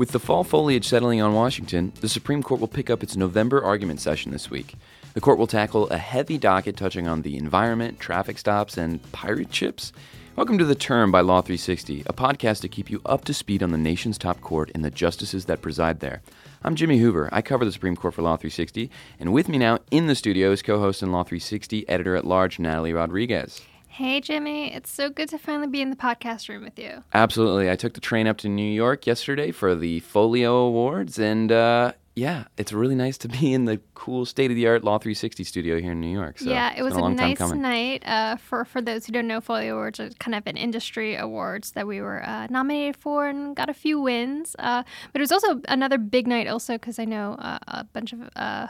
With the fall foliage settling on Washington, the Supreme Court will pick up its November argument session this week. The court will tackle a heavy docket touching on the environment, traffic stops, and pirate ships. Welcome to The Term by Law 360, a podcast to keep you up to speed on the nation's top court and the justices that preside there. I'm Jimmy Hoover. I cover the Supreme Court for Law 360, and with me now in the studio is co host and Law 360 editor at large, Natalie Rodriguez. Hey, Jimmy. It's so good to finally be in the podcast room with you. Absolutely. I took the train up to New York yesterday for the Folio Awards, and uh, yeah, it's really nice to be in the cool state of the art Law 360 studio here in New York. So yeah, it was a, a nice night. Uh, for for those who don't know, Folio Awards are kind of an industry awards that we were uh, nominated for and got a few wins. Uh, but it was also another big night, also because I know uh, a bunch of uh,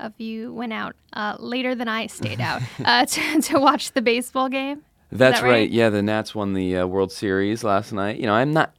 of you went out uh, later than I stayed out uh, to, to watch the baseball game. That's that right? right? Yeah, the Nats won the uh, World Series last night. You know, I'm not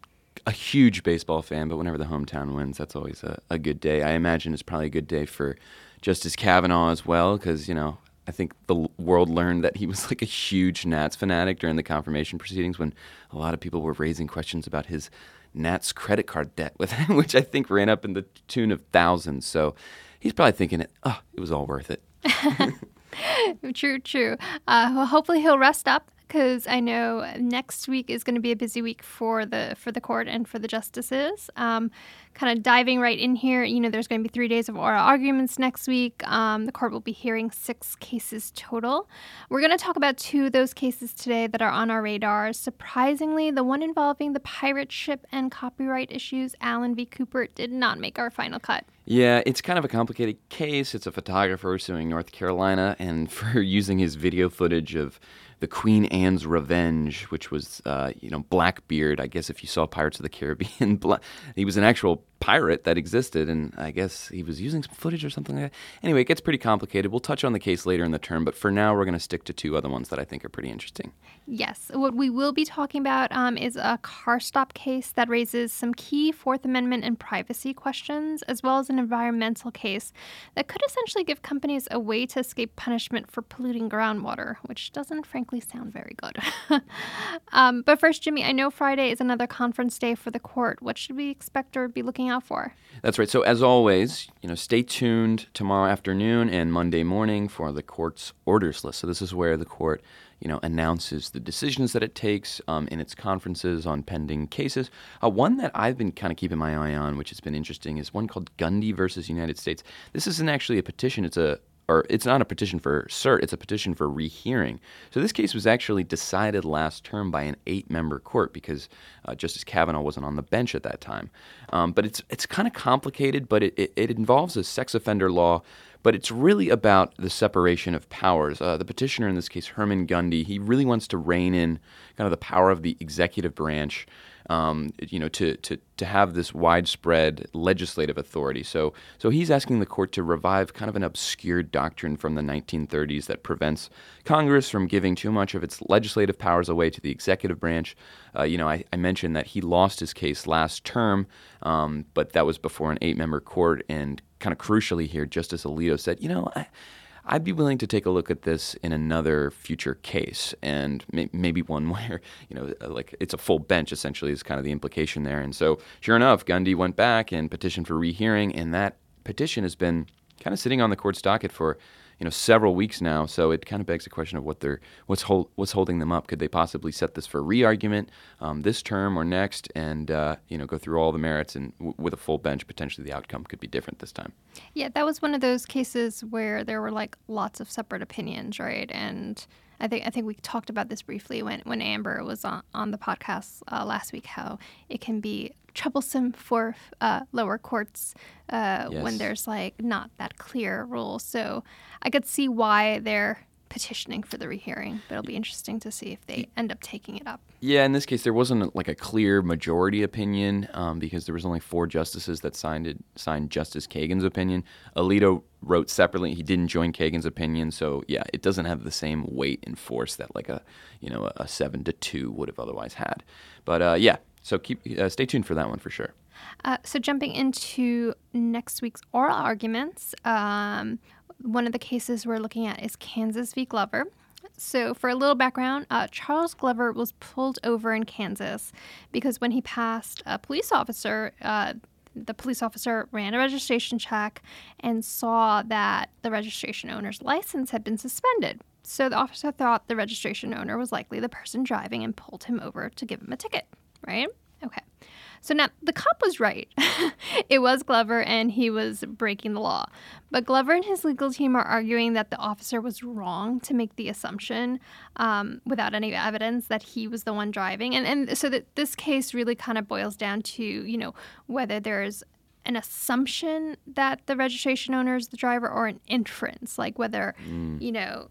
a huge baseball fan, but whenever the hometown wins, that's always a, a good day. I imagine it's probably a good day for Justice Kavanaugh as well, because, you know, I think the world learned that he was like a huge Nats fanatic during the confirmation proceedings when a lot of people were raising questions about his Nats credit card debt with him, which I think ran up in the tune of thousands. So he's probably thinking, oh, it was all worth it. true, true. Uh, well, hopefully he'll rest up because I know next week is going to be a busy week for the for the court and for the justices. Um, kind of diving right in here, you know, there's going to be three days of oral arguments next week. Um, the court will be hearing six cases total. We're going to talk about two of those cases today that are on our radar. Surprisingly, the one involving the pirate ship and copyright issues, Allen v. Cooper, did not make our final cut. Yeah, it's kind of a complicated case. It's a photographer suing North Carolina and for using his video footage of the Queen Anne's Revenge, which was, uh, you know, Blackbeard. I guess if you saw Pirates of the Caribbean, he was an actual pirate that existed, and I guess he was using some footage or something like that. Anyway, it gets pretty complicated. We'll touch on the case later in the term, but for now, we're going to stick to two other ones that I think are pretty interesting. Yes. What we will be talking about um, is a car stop case that raises some key Fourth Amendment and privacy questions, as well as an environmental case that could essentially give companies a way to escape punishment for polluting groundwater, which doesn't, frankly, sound very good. um, but first, Jimmy, I know Friday is another conference day for the court. What should we expect or be looking out for? That's right. So as always, you know, stay tuned tomorrow afternoon and Monday morning for the court's orders list. So this is where the court, you know, announces the decisions that it takes um, in its conferences on pending cases. Uh, one that I've been kind of keeping my eye on, which has been interesting, is one called Gundy versus United States. This isn't actually a petition; it's a or it's not a petition for cert, it's a petition for rehearing. So this case was actually decided last term by an eight-member court because uh, Justice Kavanaugh wasn't on the bench at that time. Um, but it's it's kind of complicated, but it, it, it, involves a sex offender law. But it's really about the separation of powers. Uh, the petitioner in this case, Herman Gundy, he really wants to rein in kind of the power of the executive branch um, you know, to, to, to have this widespread legislative authority. So, so he's asking the court to revive kind of an obscure doctrine from the 1930s that prevents Congress from giving too much of its legislative powers away to the executive branch. Uh, you know, I, I, mentioned that he lost his case last term, um, but that was before an eight-member court. And kind of crucially here, Justice Alito said, you know, I, I'd be willing to take a look at this in another future case, and may- maybe one where you know, uh, like it's a full bench. Essentially, is kind of the implication there. And so, sure enough, Gundy went back and petitioned for rehearing, and that petition has been kind of sitting on the court's docket for you know several weeks now. So it kind of begs the question of what they're what's hold, what's holding them up. Could they possibly set this for re-argument um, this term or next, and uh, you know go through all the merits and w- with a full bench, potentially the outcome could be different this time. Yeah, that was one of those cases where there were like lots of separate opinions, right? And I think I think we talked about this briefly when when Amber was on, on the podcast uh, last week. How it can be troublesome for uh, lower courts uh, yes. when there's like not that clear rule. So I could see why they're petitioning for the rehearing, but it'll be interesting to see if they end up taking it up. Yeah, in this case, there wasn't like a clear majority opinion um, because there was only four justices that signed it, signed Justice Kagan's opinion. Alito wrote separately; he didn't join Kagan's opinion, so yeah, it doesn't have the same weight and force that like a you know a seven to two would have otherwise had. But uh, yeah, so keep uh, stay tuned for that one for sure. Uh, so jumping into next week's oral arguments, um, one of the cases we're looking at is Kansas v. Glover. So, for a little background, uh, Charles Glover was pulled over in Kansas because when he passed a police officer, uh, the police officer ran a registration check and saw that the registration owner's license had been suspended. So the officer thought the registration owner was likely the person driving and pulled him over to give him a ticket, right? Okay. So now the cop was right. it was Glover and he was breaking the law. But Glover and his legal team are arguing that the officer was wrong to make the assumption um, without any evidence that he was the one driving. And, and so that this case really kind of boils down to, you know, whether there's an assumption that the registration owner is the driver or an inference, like whether, mm. you know,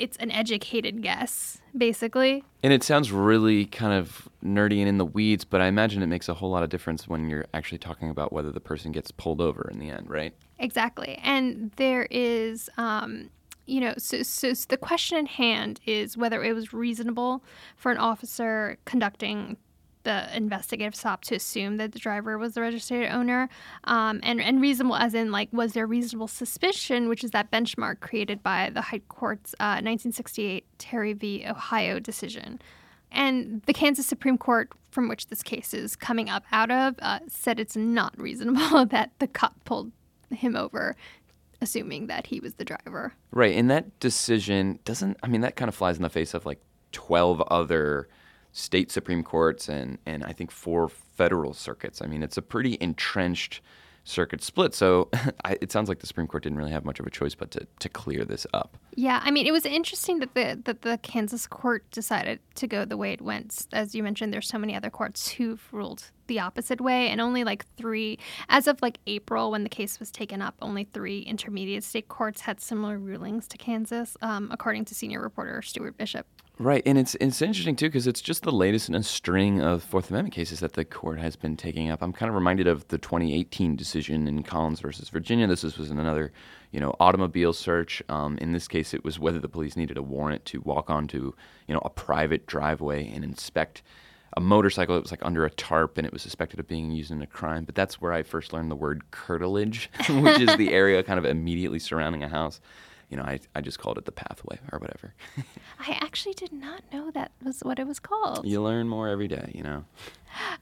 it's an educated guess, basically. And it sounds really kind of nerdy and in the weeds, but I imagine it makes a whole lot of difference when you're actually talking about whether the person gets pulled over in the end, right? Exactly. And there is, um, you know, so, so the question in hand is whether it was reasonable for an officer conducting the investigative stop to assume that the driver was the registered owner, um, and and reasonable as in like was there reasonable suspicion, which is that benchmark created by the High Court's uh, 1968 Terry v. Ohio decision, and the Kansas Supreme Court, from which this case is coming up out of, uh, said it's not reasonable that the cop pulled him over assuming that he was the driver. Right. And that decision doesn't, I mean, that kind of flies in the face of like 12 other state Supreme Courts and, and I think four federal circuits. I mean, it's a pretty entrenched circuit split. So I, it sounds like the Supreme Court didn't really have much of a choice but to, to clear this up. Yeah, I mean, it was interesting that the that the Kansas court decided to go the way it went. As you mentioned, there's so many other courts who've ruled the opposite way, and only like three, as of like April when the case was taken up, only three intermediate state courts had similar rulings to Kansas, um, according to senior reporter Stewart Bishop. Right, and it's it's interesting too because it's just the latest in a string of Fourth Amendment cases that the court has been taking up. I'm kind of reminded of the 2018 decision in Collins versus Virginia. This was in another, you know, automobile search. Um, in this case, it was whether the police needed a warrant to walk onto, you know, a private driveway and inspect a motorcycle that was like under a tarp and it was suspected of being used in a crime. But that's where I first learned the word curtilage, which is the area kind of immediately surrounding a house you know, I, I just called it the pathway or whatever. I actually did not know that was what it was called. You learn more every day, you know.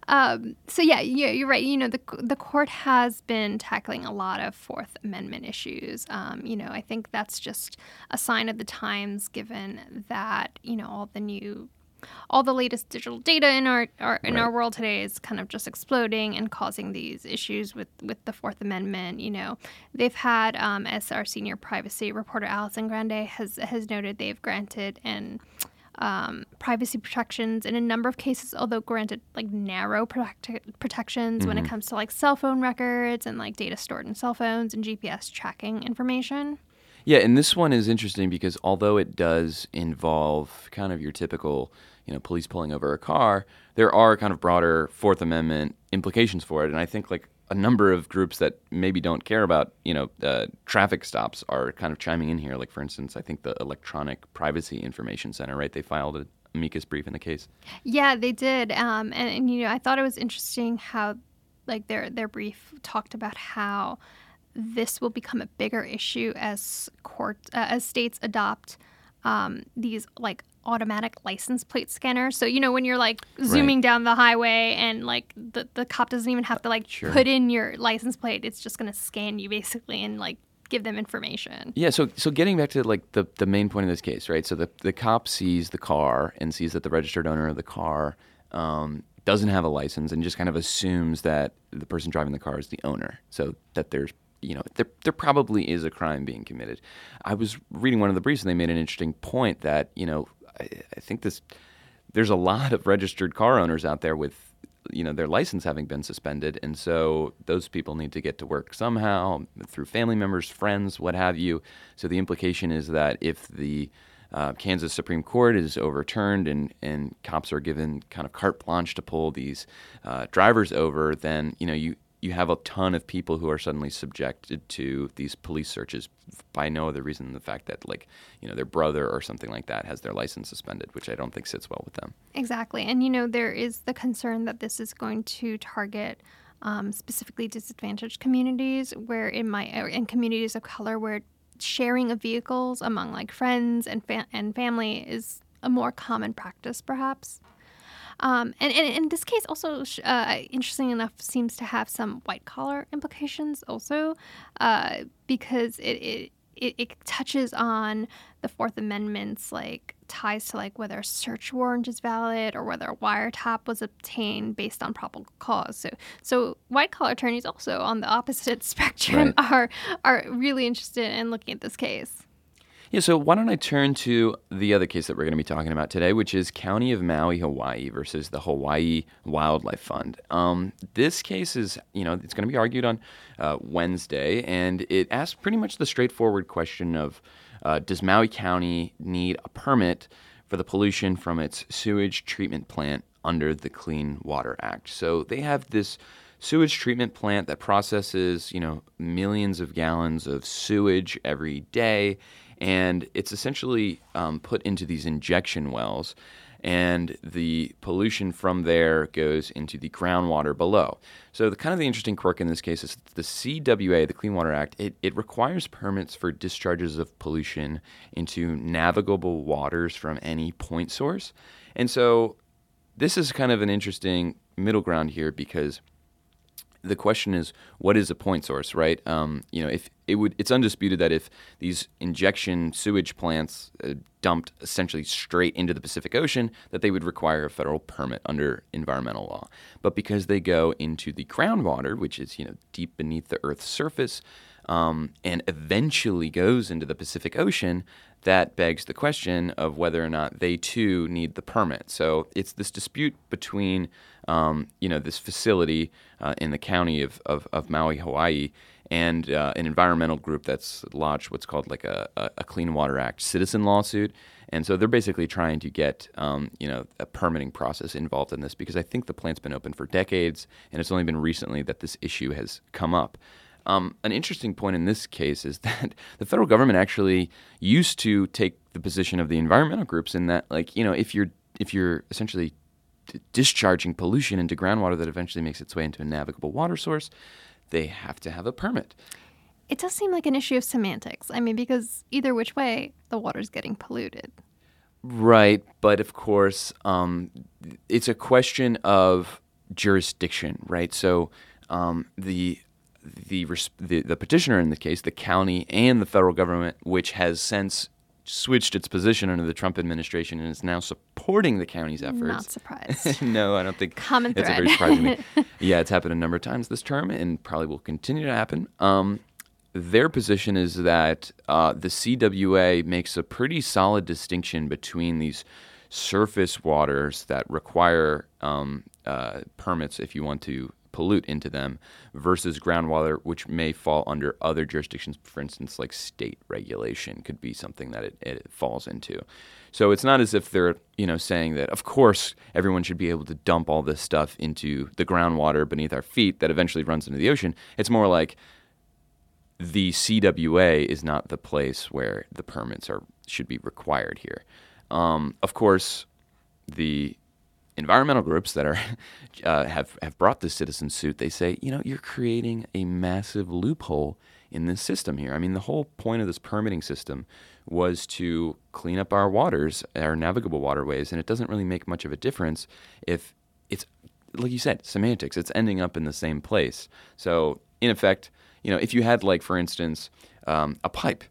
Um, so yeah, yeah, you're right. You know, the the court has been tackling a lot of Fourth Amendment issues. Um, you know, I think that's just a sign of the times, given that you know all the new all the latest digital data in our, our in right. our world today is kind of just exploding and causing these issues with with the Fourth Amendment. You know, they've had, um, as our senior privacy reporter Allison Grande has has noted, they've granted and um, privacy protections in a number of cases, although granted like narrow protect- protections mm-hmm. when it mm-hmm. comes to like cell phone records and like data stored in cell phones and GPS tracking information. Yeah, and this one is interesting because although it does involve kind of your typical, you know, police pulling over a car, there are kind of broader Fourth Amendment implications for it. And I think like a number of groups that maybe don't care about, you know, uh, traffic stops are kind of chiming in here. Like for instance, I think the Electronic Privacy Information Center, right? They filed a amicus brief in the case. Yeah, they did. Um, and, and you know, I thought it was interesting how, like their their brief talked about how this will become a bigger issue as court uh, as states adopt um, these like automatic license plate scanners. So you know when you're like zooming right. down the highway and like the the cop doesn't even have to like sure. put in your license plate. It's just gonna scan you basically and like give them information. Yeah, so so getting back to like the the main point of this case, right? So the the cop sees the car and sees that the registered owner of the car um, doesn't have a license and just kind of assumes that the person driving the car is the owner. So that there's you know, there, there probably is a crime being committed. I was reading one of the briefs and they made an interesting point that, you know, I, I think this, there's a lot of registered car owners out there with, you know, their license having been suspended. And so those people need to get to work somehow through family members, friends, what have you. So the implication is that if the, uh, Kansas Supreme Court is overturned and, and cops are given kind of carte blanche to pull these uh, drivers over, then you know you you have a ton of people who are suddenly subjected to these police searches by no other reason than the fact that like you know their brother or something like that has their license suspended which i don't think sits well with them. Exactly. And you know there is the concern that this is going to target um, specifically disadvantaged communities where it might in communities of color where sharing of vehicles among like friends and fa- and family is a more common practice perhaps Um, and, and, and this case also, uh, interesting enough, seems to have some white collar implications also, uh, because it, it it, it touches on the Fourth Amendment's like ties to like whether a search warrant is valid or whether a wiretap was obtained based on probable cause. So so white collar attorneys also on the opposite spectrum right. are are really interested in looking at this case. Yeah, so why don't I turn to the other case that we're going to be talking about today, which is County of Maui, Hawaii versus the Hawaii Wildlife Fund. Um, this case is, you know, it's going to be argued on uh, Wednesday, and it asks pretty much the straightforward question of uh, does Maui County need a permit for the pollution from its sewage treatment plant under the Clean Water Act? So they have this sewage treatment plant that processes, you know, millions of gallons of sewage every day and it's essentially um, put into these injection wells and the pollution from there goes into the groundwater below. So the kind of the interesting quirk in this case is the CWA, the Clean Water Act, it, it requires permits for discharges of pollution into navigable waters from any point source. And so this is kind of an interesting middle ground here because the question is, what is a point source, right? Um, you know, if it would, it's undisputed that if these injection sewage plants uh, dumped essentially straight into the Pacific Ocean, that they would require a federal permit under environmental law. But because they go into the groundwater, which is you know deep beneath the Earth's surface, um, and eventually goes into the Pacific Ocean, that begs the question of whether or not they too need the permit. So it's this dispute between, um, you know, this facility uh, in the county of, of, of Maui, Hawaii, and uh, an environmental group that's lodged what's called like a, a, Clean Water Act citizen lawsuit. And so they're basically trying to get, um, you know, a permitting process involved in this because I think the plant's been open for decades, and it's only been recently that this issue has come up. Um, an interesting point in this case is that the federal government actually used to take the position of the environmental groups in that, like, you know, if you're if you're essentially d- discharging pollution into groundwater that eventually makes its way into a navigable water source, they have to have a permit. It does seem like an issue of semantics. I mean, because either which way, the water's getting polluted. Right, but of course, um, it's a question of jurisdiction, right? So um, the the, the, the petitioner in the case, the county and the federal government, which has since switched its position under the Trump administration and is now supporting the county's efforts. Not surprised. no, I don't think Common it's thread. very surprising. Yeah, it's happened a number of times this term and probably will continue to happen. Um, their position is that uh, the CWA makes a pretty solid distinction between these surface waters that require um, uh, permits if you want to pollute into them versus groundwater, which may fall under other jurisdictions. For instance, like state regulation could be something that it, it falls into. So it's not as if they're you know saying that of course everyone should be able to dump all this stuff into the groundwater beneath our feet that eventually runs into the ocean. It's more like the CWA is not the place where the permits are should be required here. Um, of course, the environmental groups that are uh, have have brought this citizen suit, they say, you know, you're creating a massive loophole in this system here. I mean, the whole point of this permitting system was to clean up our waters, our navigable waterways, and it doesn't really make much of a difference if it's like you said, semantics. It's ending up in the same place. So, in effect, you know, if you had like, for instance, um, a pipe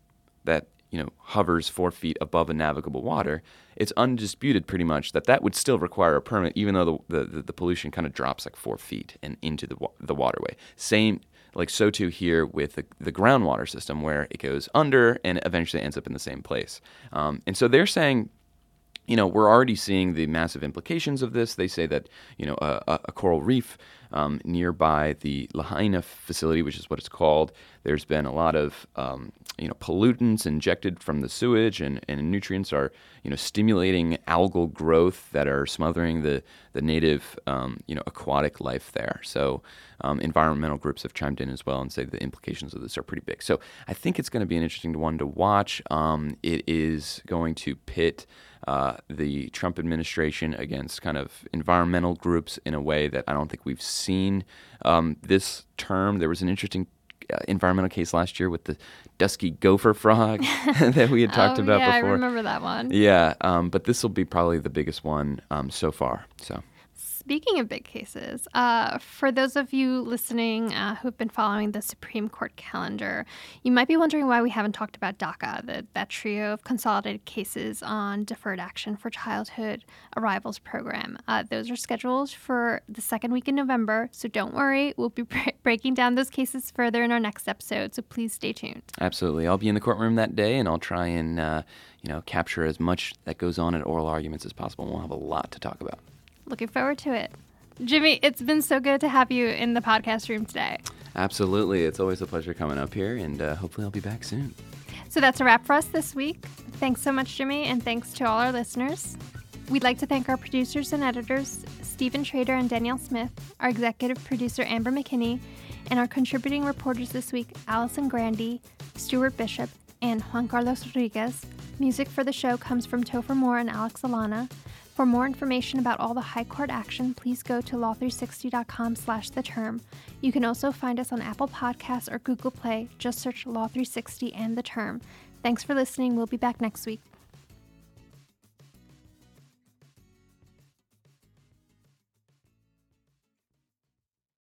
that you know hovers four feet above a navigable water, it's undisputed pretty much that that would still require a permit, even though the the, the pollution kind of drops like four feet and into the the waterway. Same like so too here with the, the groundwater system where it goes under and eventually ends up in the same place. Um, and so they're saying you know, we're already seeing the massive implications of this. They say that, you know, a, a coral reef um, nearby the Lahaina facility, which is what it's called, there's been a lot of, um, you know, pollutants injected from the sewage, and, and nutrients are, you know, stimulating algal growth that are smothering the the native, um, you know, aquatic life there. So, um, environmental groups have chimed in as well and say the implications of this are pretty big. So, I think it's going to be an interesting one to watch. Um, it is going to pit. Uh, the Trump administration against kind of environmental groups in a way that I don't think we've seen um, this term. There was an interesting uh, environmental case last year with the dusky gopher frog that we had talked oh, about yeah, before. I remember that one. Yeah, um, but this will be probably the biggest one um, so far. So. Speaking of big cases, uh, for those of you listening uh, who've been following the Supreme Court calendar, you might be wondering why we haven't talked about DACA, the, that trio of consolidated cases on deferred action for childhood arrivals program. Uh, those are scheduled for the second week in November, so don't worry. We'll be breaking down those cases further in our next episode, so please stay tuned. Absolutely. I'll be in the courtroom that day, and I'll try and uh, you know capture as much that goes on in oral arguments as possible. We'll have a lot to talk about. Looking forward to it. Jimmy, it's been so good to have you in the podcast room today. Absolutely. It's always a pleasure coming up here, and uh, hopefully, I'll be back soon. So that's a wrap for us this week. Thanks so much, Jimmy, and thanks to all our listeners. We'd like to thank our producers and editors, Stephen Trader and Danielle Smith, our executive producer, Amber McKinney, and our contributing reporters this week, Allison Grande, Stewart Bishop, and Juan Carlos Rodriguez. Music for the show comes from Topher Moore and Alex Alana. For more information about all the high court action, please go to law360.com slash the term. You can also find us on Apple Podcasts or Google Play. Just search Law 360 and the term. Thanks for listening. We'll be back next week.